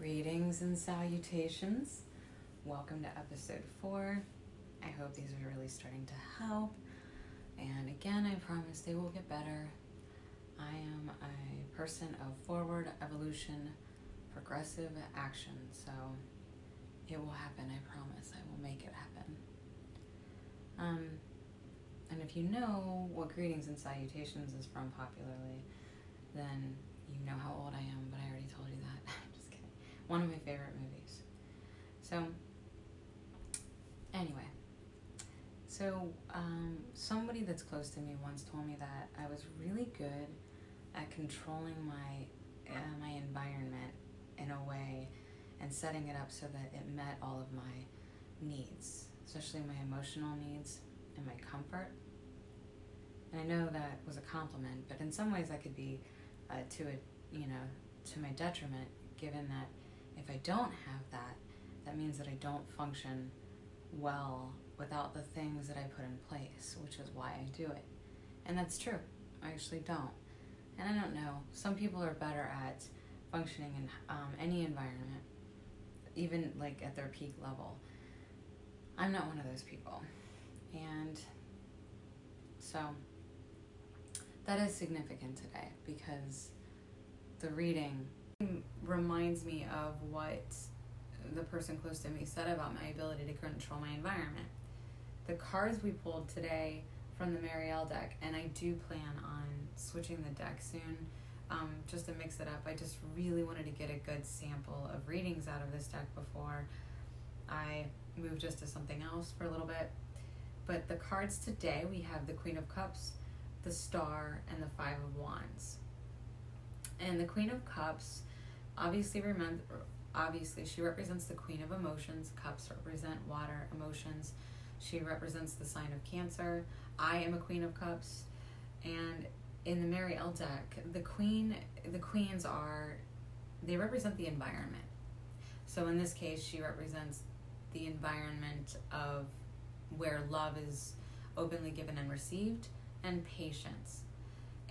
Greetings and salutations. Welcome to episode four. I hope these are really starting to help. And again, I promise they will get better. I am a person of forward evolution, progressive action. So it will happen, I promise. I will make it happen. Um, and if you know what greetings and salutations is from popularly, then you know how old I am, but I already told you that. Just kidding. One of my favorite movies. So, anyway, so um, somebody that's close to me once told me that I was really good at controlling my uh, my environment in a way and setting it up so that it met all of my needs, especially my emotional needs and my comfort. And I know that was a compliment, but in some ways that could be uh, to a you know to my detriment, given that if I don't have that, that means that I don't function well without the things that I put in place, which is why I do it. And that's true. I actually don't. And I don't know. Some people are better at functioning in um, any environment, even like at their peak level. I'm not one of those people. And so that is significant today because the reading reminds me of what the person close to me said about my ability to control my environment. The cards we pulled today from the Mary-El deck, and I do plan on switching the deck soon um, just to mix it up. I just really wanted to get a good sample of readings out of this deck before I move just to something else for a little bit. But the cards today we have the Queen of Cups, the Star, and the Five of Wands. And the Queen of Cups, obviously, remember, obviously, she represents the Queen of Emotions. Cups represent water emotions. She represents the sign of Cancer. I am a Queen of Cups, and in the Mary-El deck, the Queen, the Queens are, they represent the environment. So in this case, she represents the environment of where love is openly given and received, and patience.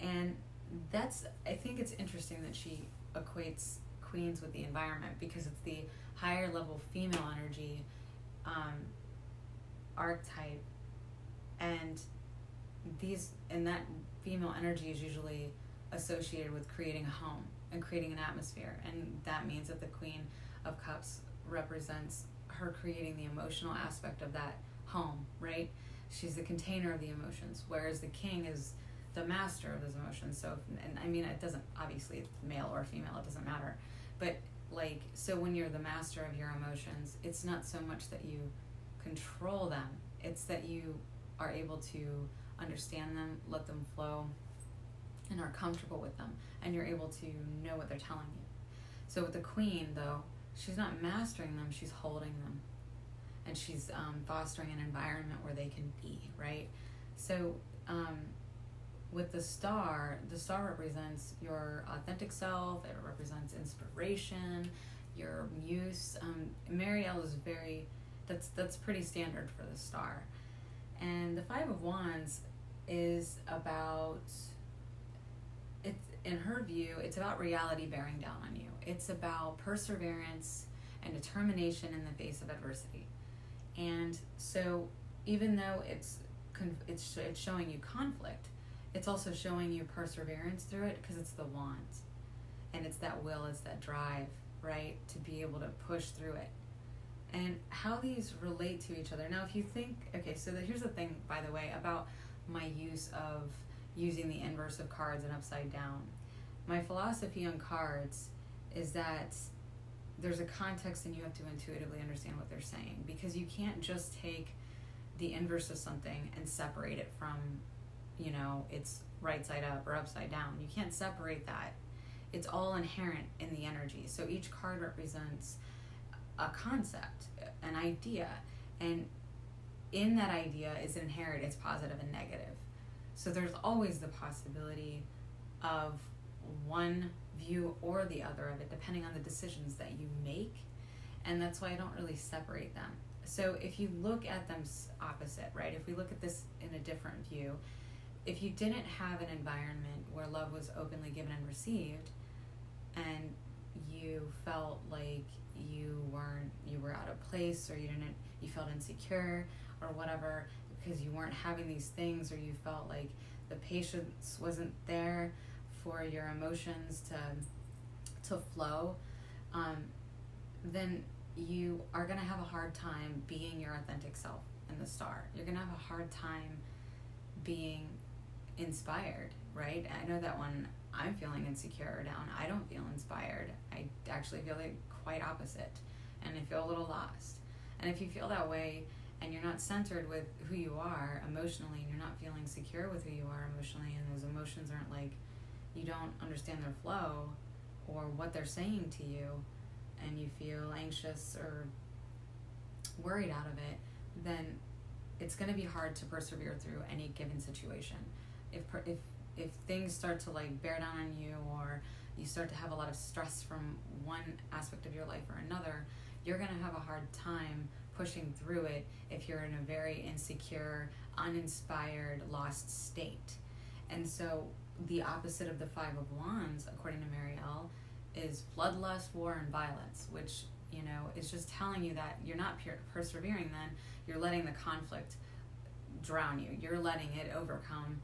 And that's I think it's interesting that she equates queens with the environment because it's the higher level female energy um, archetype, and these and that female energy is usually associated with creating a home and creating an atmosphere, and that means that the Queen of Cups represents her creating the emotional aspect of that home, right? She's the container of the emotions, whereas the king is the master of those emotions. So, and I mean, it doesn't obviously male or female, it doesn't matter. But like, so when you're the master of your emotions, it's not so much that you control them; it's that you are able to understand them, let them flow, and are comfortable with them, and you're able to know what they're telling you. So with the queen, though, she's not mastering them; she's holding them and she's um, fostering an environment where they can be right so um, with the star the star represents your authentic self it represents inspiration your muse um, Mary-El is very that's that's pretty standard for the star. And the five of wands is about it's in her view it's about reality bearing down on you. It's about perseverance and determination in the face of adversity. And so, even though it's it's it's showing you conflict, it's also showing you perseverance through it because it's the want, and it's that will, it's that drive, right, to be able to push through it. And how these relate to each other. Now, if you think, okay, so the, here's the thing, by the way, about my use of using the inverse of cards and upside down. My philosophy on cards is that there's a context and you have to intuitively understand what they're saying because you can't just take the inverse of something and separate it from you know it's right side up or upside down you can't separate that it's all inherent in the energy so each card represents a concept an idea and in that idea is inherent it's positive and negative so there's always the possibility of one view or the other of it, depending on the decisions that you make. And that's why I don't really separate them. So if you look at them opposite, right? If we look at this in a different view, if you didn't have an environment where love was openly given and received, and you felt like you weren't you were out of place or you didn't you felt insecure or whatever because you weren't having these things or you felt like the patience wasn't there for your emotions to to flow um, then you are going to have a hard time being your authentic self in the star you're going to have a hard time being inspired right? I know that when i'm feeling insecure or down i don't feel inspired. I actually feel like quite opposite and i feel a little lost. And if you feel that way and you're not centered with who you are emotionally and you're not feeling secure with who you are emotionally and those emotions aren't like you don't understand their flow or what they're saying to you and you feel anxious or worried out of it then it's going to be hard to persevere through any given situation if if if things start to like bear down on you or you start to have a lot of stress from one aspect of your life or another you're going to have a hard time pushing through it if you're in a very insecure, uninspired, lost state. And so the opposite of the Five of Wands, according to Mary-El, is bloodlust, war, and violence, which, you know, is just telling you that you're not persevering then, you're letting the conflict drown you. You're letting it overcome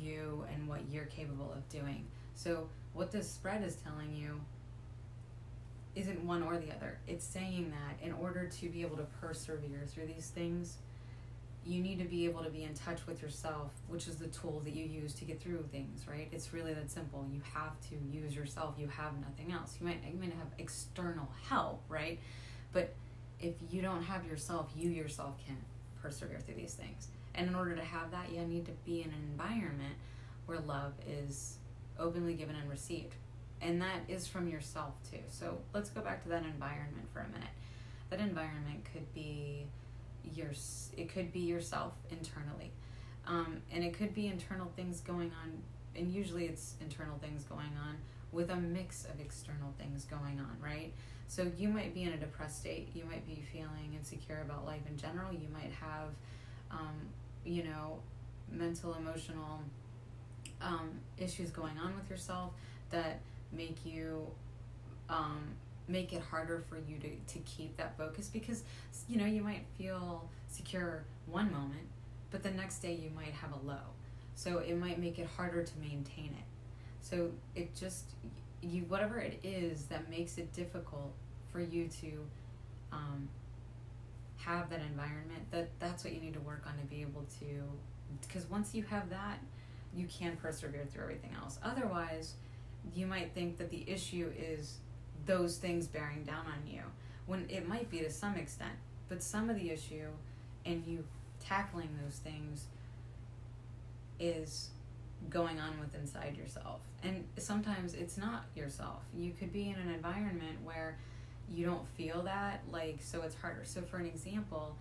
you and what you're capable of doing. So, what this spread is telling you isn't one or the other. It's saying that in order to be able to persevere through these things, you need to be able to be in touch with yourself, which is the tool that you use to get through things, right? It's really that simple. You have to use yourself. You have nothing else. You might, you might have external help, right? But if you don't have yourself, you yourself can't persevere through these things. And in order to have that, you need to be in an environment where love is openly given and received and that is from yourself too. So let's go back to that environment for a minute. That environment could be your it could be yourself internally, um, and it could be internal things going on, and usually it's internal things going on with a mix of external things going on, right? So you might be in a depressed state. You might be feeling insecure about life in general. You might have, um, you know, mental, emotional um, issues going on with yourself that make you um, make it harder for you to, to keep that focus because you know you might feel secure one moment but the next day you might have a low. So it might make it harder to maintain it. So it just you whatever it is that makes it difficult for you to um, have that environment that that's what you need to work on to be able to because once you have that you can persevere through everything else. Otherwise you might think that the issue is those things bearing down on you when it might be to some extent but some of the issue and you tackling those things is going on with inside yourself. And sometimes it's not yourself. You could be in an environment where you don't feel that like so it's harder. So for an example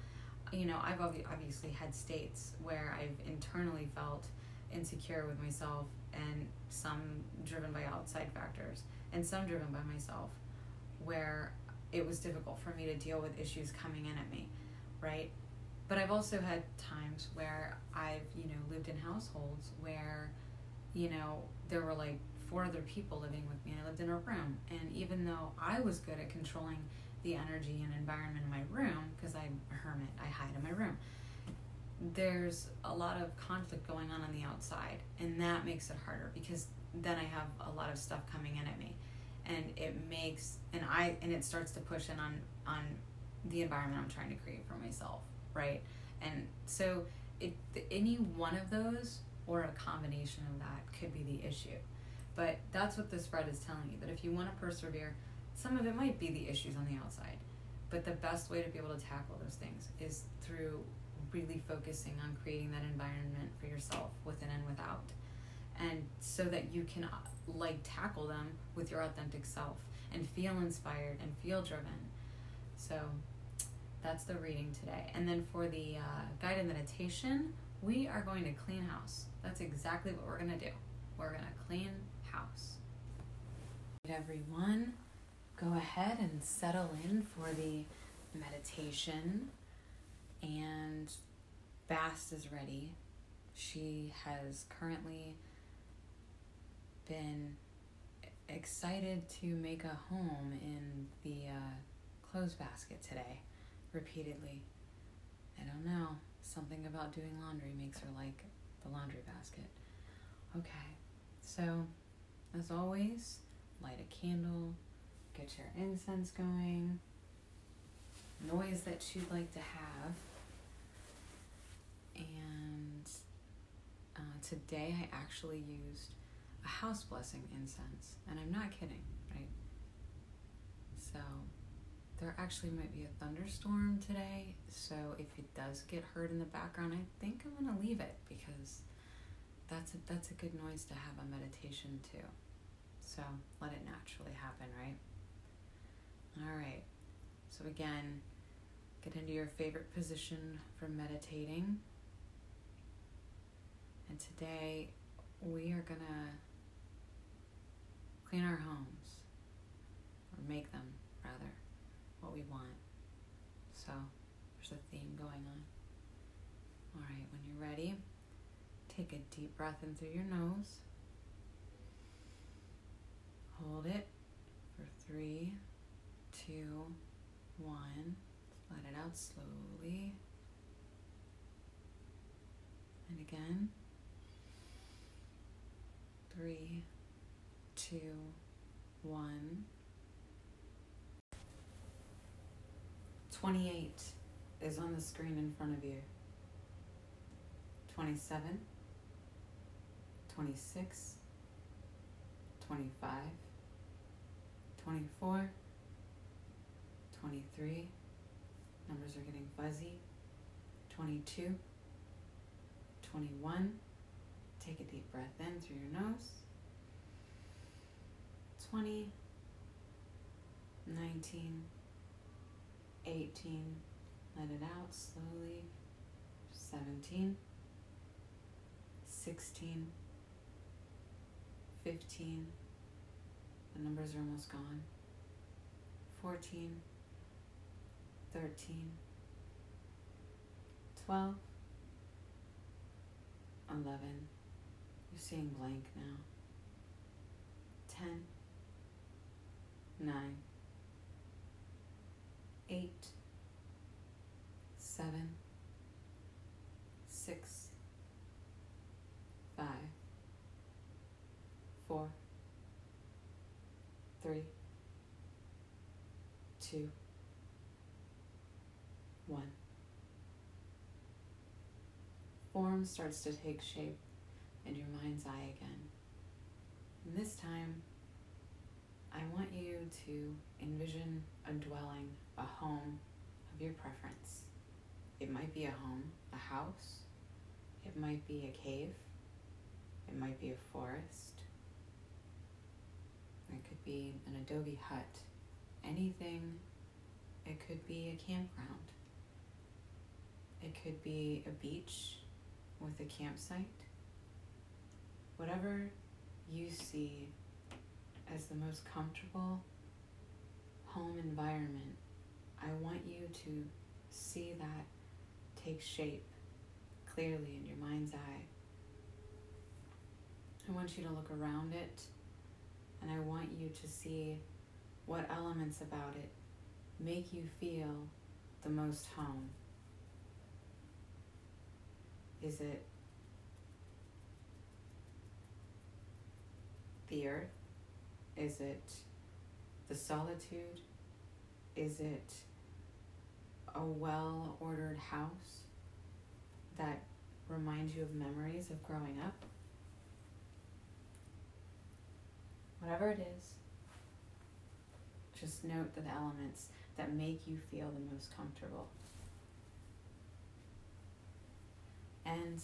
you know i've obviously had states where i've internally felt insecure with myself and some driven by outside factors and some driven by myself where it was difficult for me to deal with issues coming in at me right? But i've also had times where i've you know lived in households where you know there were like four other people living with me. I lived in a room and even though i was good at controlling the energy and environment in my room because i'm a hermit i hide in my room there's a lot of conflict going on on the outside and that makes it harder because then i have a lot of stuff coming in at me. And it makes and i and it starts to push in on on the environment i'm trying to create for myself right? And so it any one of those or a combination of that could be the issue but that's what the spread is telling you that if you want to persevere some of it might be the issues on the outside but the best way to be able to tackle those things is through really focusing on creating that environment for yourself within and without and so that you can like tackle them with your authentic self and feel inspired and feel driven. So that's the reading today. And then for the uh, guided meditation we are going to clean house. That's exactly what we're going to do. We're going to clean house everyone go ahead and settle in for the meditation and Bast is ready. She has currently been excited to make a home in the uh, clothes basket today, repeatedly. I don't know. Something about doing laundry makes her like the laundry basket. Okay, so as always, light a candle, get your incense going, noise that you'd like to have. And uh, today I actually used a house blessing incense, and I'm not kidding, right? So there actually might be a thunderstorm today, so if it does get heard in the background, I think I'm gonna leave it because that's a, that's a good noise to have a meditation too. So let it naturally happen, right? All right. So again, get into your favorite position for meditating. And today we are gonna clean our homes, or make them rather, what we want. So there's a theme going on. All right, when you're ready, take a deep breath in through your nose. Hold it for three, two, one. Let it out slowly. And again. Three, two, one. 28 is on the screen in front of you. 27, 26, 25, 24, 23. Numbers are getting fuzzy. 22, 21. Take a deep breath in through your nose. 20, 19, 18. Let it out slowly. 17, 16, 15. The numbers are almost gone. 14, 13, 12, 11. You're seeing blank now. 10, 9, 8, 7, 3, 2, one. Form starts to take shape in your mind's eye again. And this time, I want you to envision a dwelling, a home of your preference. It might be a home, a house, it might be a cave, it might be a forest, it could be an adobe hut, anything, it could be a campground. It could be a beach with a campsite. Whatever you see as the most comfortable home environment, I want you to see that take shape clearly in your mind's eye. I want you to look around it and I want you to see what elements about it make you feel the most home. Is it the earth? Is it the solitude? Is it a well ordered house that reminds you of memories of growing up? Whatever it is, just note the elements that make you feel the most comfortable. And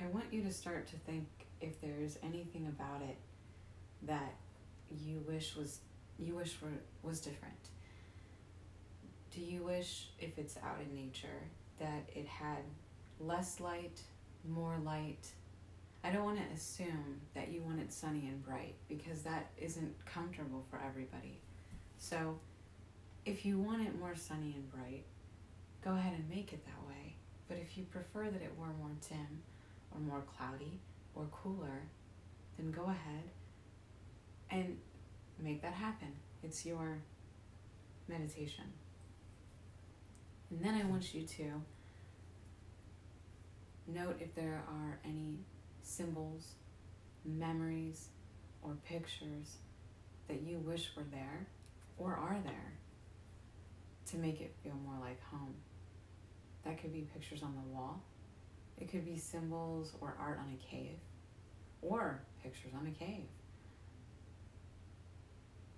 I want you to start to think if there's anything about it that you wish was you wish for was different. Do you wish if it's out in nature that it had less light, more light? I don't want to assume that you want it sunny and bright because that isn't comfortable for everybody. So, if you want it more sunny and bright, go ahead and make it that way. But if you prefer that it were more dim or more cloudy or cooler, then go ahead And make that happen. It's your meditation. And then I want you to note if there are any symbols, memories, or pictures that you wish were there or are there to make it feel more like home. That could be pictures on the wall, it could be symbols or art on a cave, or pictures on a cave.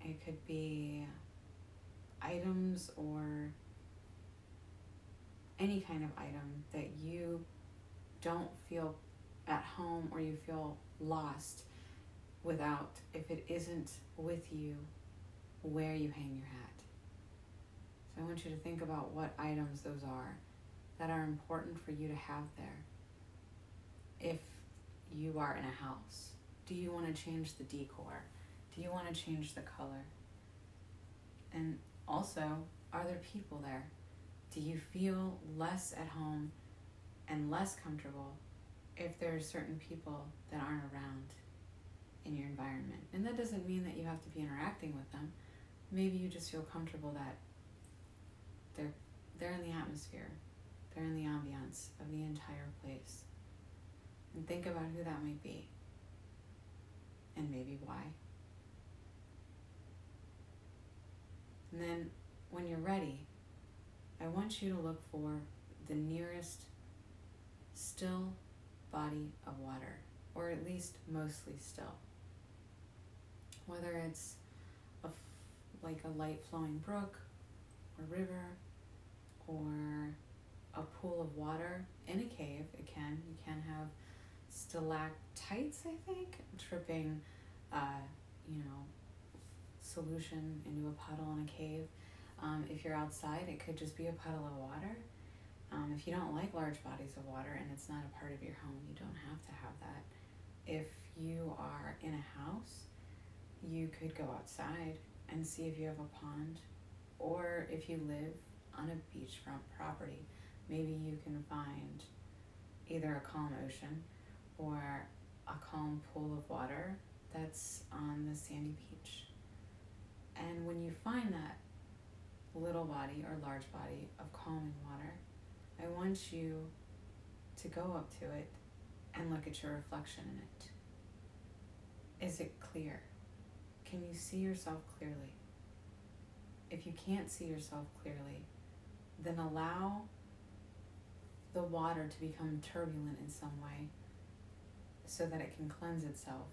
It could be items or any kind of item that you don't feel at home or you feel lost without if it isn't with you where you hang your hat. So I want you to think about what items those are that are important for you to have there. If you are in a house, do you want to change the decor? Do you want to change the color? And also, are there people there? Do you feel less at home and less comfortable if there are certain people that aren't around in your environment? And that doesn't mean that you have to be interacting with them. Maybe you just feel comfortable that they're they're in the atmosphere. They're in the ambiance of the entire place. And think about who that might be. And maybe why. And then when you're ready, I want you to look for the nearest still body of water, or at least mostly still. Whether it's a, like a light flowing brook or river or a pool of water in a cave, it can. You can have stalactites, I think, dripping, uh, you know, solution into a puddle in a cave. Um, if you're outside, it could just be a puddle of water. Um, if you don't like large bodies of water and it's not a part of your home, you don't have to have that. If you are in a house, you could go outside and see if you have a pond, or if you live on a beachfront property, maybe you can find either a calm ocean or a calm pool of water that's on the sandy beach. And when you find that little body or large body of calming water, I want you to go up to it and look at your reflection in it. Is it clear? Can you see yourself clearly? If you can't see yourself clearly, then allow the water to become turbulent in some way so that it can cleanse itself,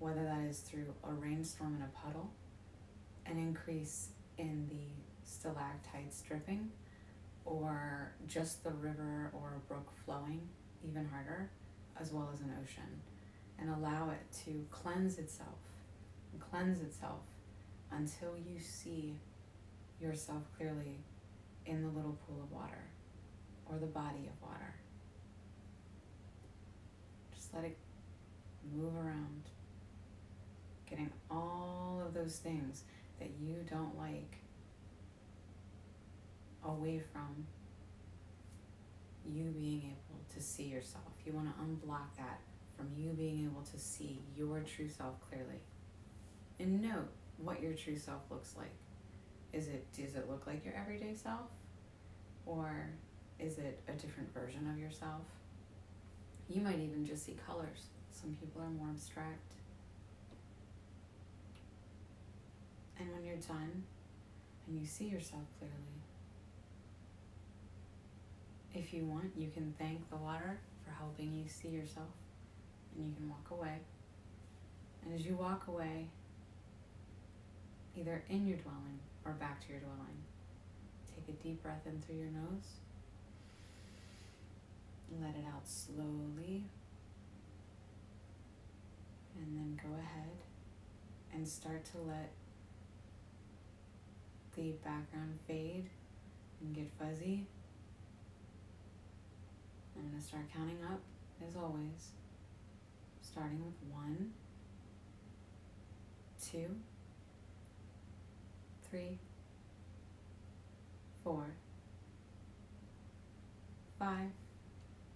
whether that is through a rainstorm in a puddle, an increase in the stalactites dripping, or just the river or a brook flowing even harder, as well as an ocean, and allow it to cleanse itself and cleanse itself until you see yourself clearly in the little pool of water or the body of water. Just let it move around, getting all of those things that you don't like away from you being able to see yourself. You want to unblock that from you being able to see your true self clearly. And note what your true self looks like. Is it does it look like your everyday self? Or is it a different version of yourself? You might even just see colors. Some people are more abstract. And when you're done and you see yourself clearly, if you want, you can thank the water for helping you see yourself and you can walk away. And as you walk away, either in your dwelling or back to your dwelling, take a deep breath in through your nose. Let it out slowly. And then go ahead and start to let the background fade and get fuzzy. I'm going to start counting up as always, starting with one, two, three, four, five.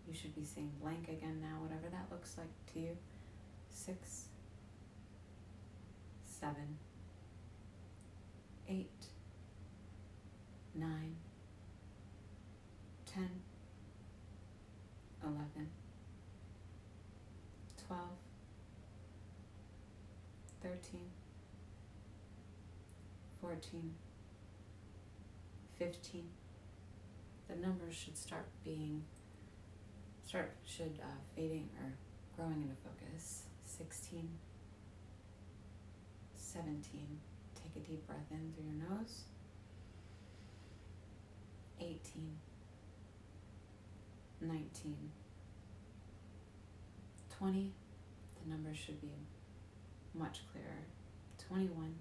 You should be seeing blank again now, whatever that looks like to you. Six, seven, eight, 13, 14, 15. The numbers should start being, start, should uh, fading or growing into focus. 16, 17. Take a deep breath in through your nose. 18, 19, 20. The numbers should be much clearer. 21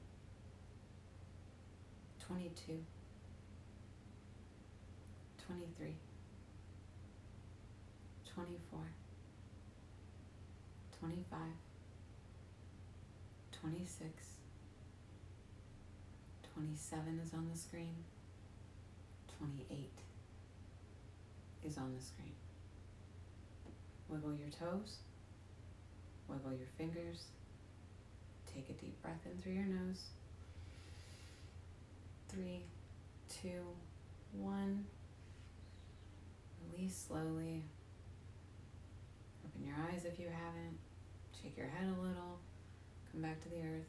22 23 24 25 26 27 is on the screen. 28 is on the screen. Wiggle your toes. Wiggle your fingers take a deep breath in through your nose three two one release slowly Open your eyes if you haven't. Shake your head a little. Come back to the earth.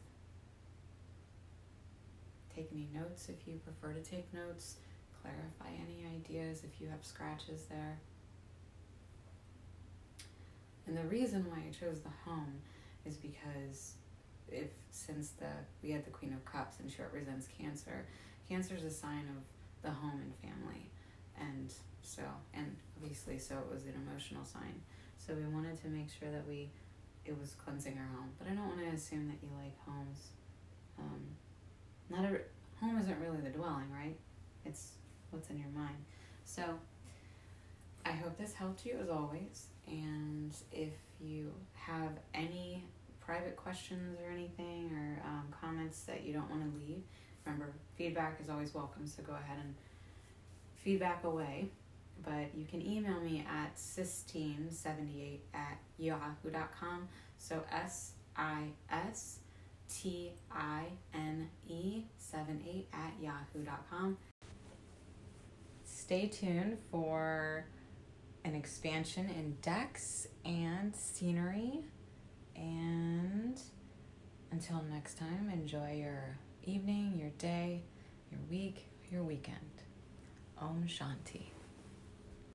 Take any notes if you prefer to take notes. Clarify any ideas if you have scratches there. And the reason why I chose the home is because if since the we had the Queen of Cups and she represents Cancer, Cancer is a sign of the home and family, and so and obviously so it was an emotional sign. So we wanted to make sure that we it was cleansing our home. But I don't want to assume that you like homes. Um, not a home isn't really the dwelling, right? It's what's in your mind. So I hope this helped you as always. And if you have any private questions or anything or um, comments that you don't want to leave, remember feedback is always welcome. So go ahead and feedback away but you can email me at sistine78 at yahoo.com. So S I S T I N E 78 at yahoo.com. Stay tuned for an expansion in decks and scenery. And until next time, enjoy your evening, your day, your week, your weekend. Om Shanti.